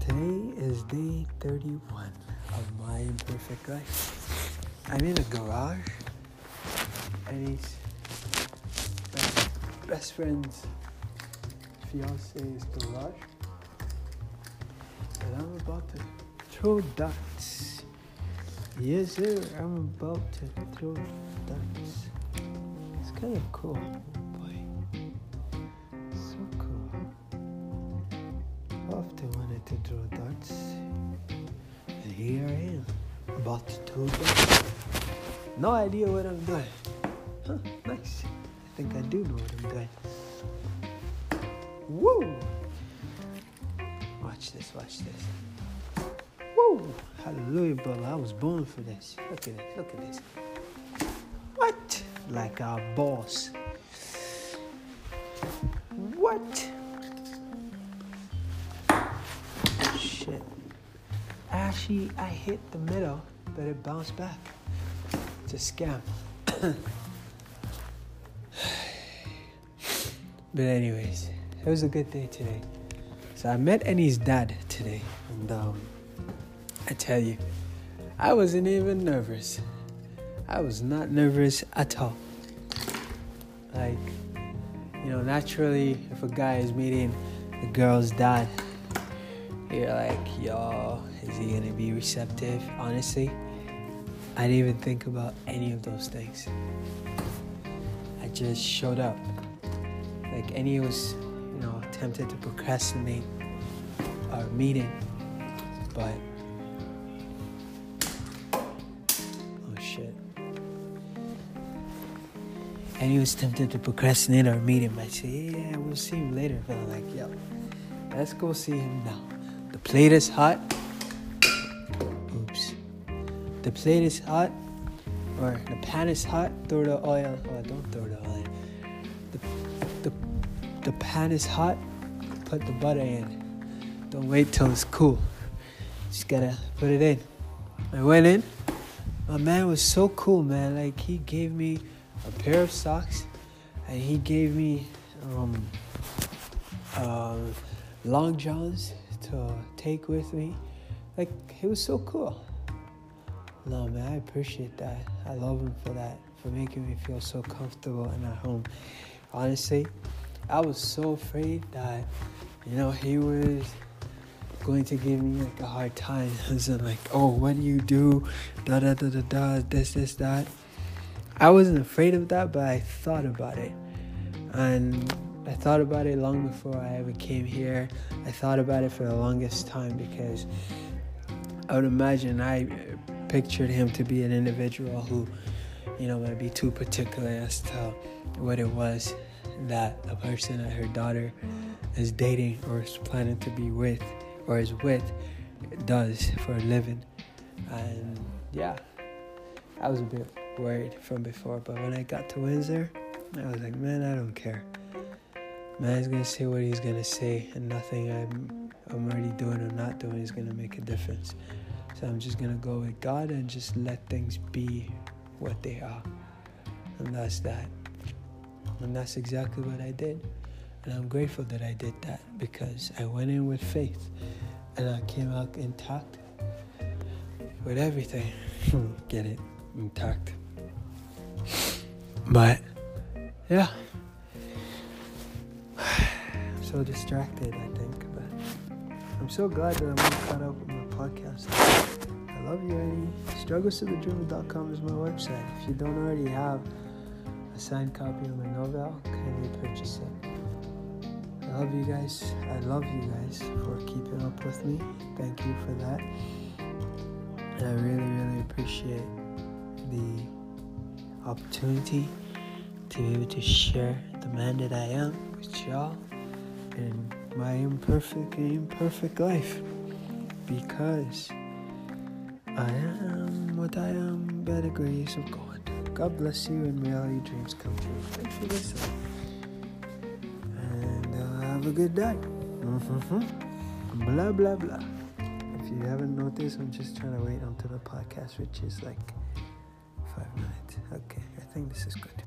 Today is day 31 of my imperfect life. I'm in a garage, and he's my best friend's fiance's garage, and I'm about to throw darts. Yes, sir, I'm about to throw darts. It's kind of cool. Throw darts. And here I am, about to do darts. No idea what I'm doing. Huh, nice. I think I do know what I'm doing. Woo! Watch this, watch this. Woo! Hallelujah, brother. I was born for this. Look at this, look at this. What? Like our boss. What? Actually, I hit the middle, but it bounced back. It's a scam. but anyways, it was a good day today. So I met Eni's dad today, and um, I tell you, I wasn't even nervous. I was not nervous at all. Like, you know, naturally, if a guy is meeting a girl's dad, you're like, yo, is he gonna be receptive? Honestly, I didn't even think about any of those things. I just showed up. Like Eni was, you know, tempted to procrastinate our meeting, but oh shit. Eni was tempted to procrastinate our meeting by saying, yeah, we'll see him later. But I'm like, yo, let's go see him now. The plate is hot. Oops. The plate is hot, or the pan is hot. Throw the oil. Oh, don't throw the oil. The, the, the pan is hot. Put the butter in. Don't wait till it's cool. Just gotta put it in. I went in. My man was so cool, man. Like he gave me a pair of socks, and he gave me um, um, long johns to take with me. Like he was so cool. No man, I appreciate that. I love him for that, for making me feel so comfortable and at home. Honestly, I was so afraid that, you know, he was going to give me like a hard time. As in like, oh, what do you do? Da da da da da. This this that. I wasn't afraid of that, but I thought about it, and I thought about it long before I ever came here. I thought about it for the longest time because I would imagine I pictured him to be an individual who, you know, might be too particular as to what it was that the person that her daughter is dating or is planning to be with or is with does for a living. And yeah, I was a bit worried from before, but when I got to Windsor, I was like, man, I don't care. Man's gonna say what he's gonna say, and nothing I'm I'm already doing or not doing is gonna make a difference. So I'm just gonna go with God and just let things be what they are, and that's that. And that's exactly what I did, and I'm grateful that I did that because I went in with faith, and I came out intact with everything. Get it intact. But yeah. So distracted, I think, but I'm so glad that I'm caught up with my podcast. I love you, Eddie. Strugglesofthedreamer.com is my website. If you don't already have a signed copy of my novel, kindly purchase it. I love you guys. I love you guys for keeping up with me. Thank you for that. And I really, really appreciate the opportunity to be able to share the man that I am with y'all in my imperfectly imperfect life because I am what I am by the grace of God. God bless you and may all your dreams come true. Thanks for listening. And uh, have a good day. Mm-hmm. Blah, blah, blah. If you haven't noticed, I'm just trying to wait until the podcast, is like five minutes. Okay, I think this is good.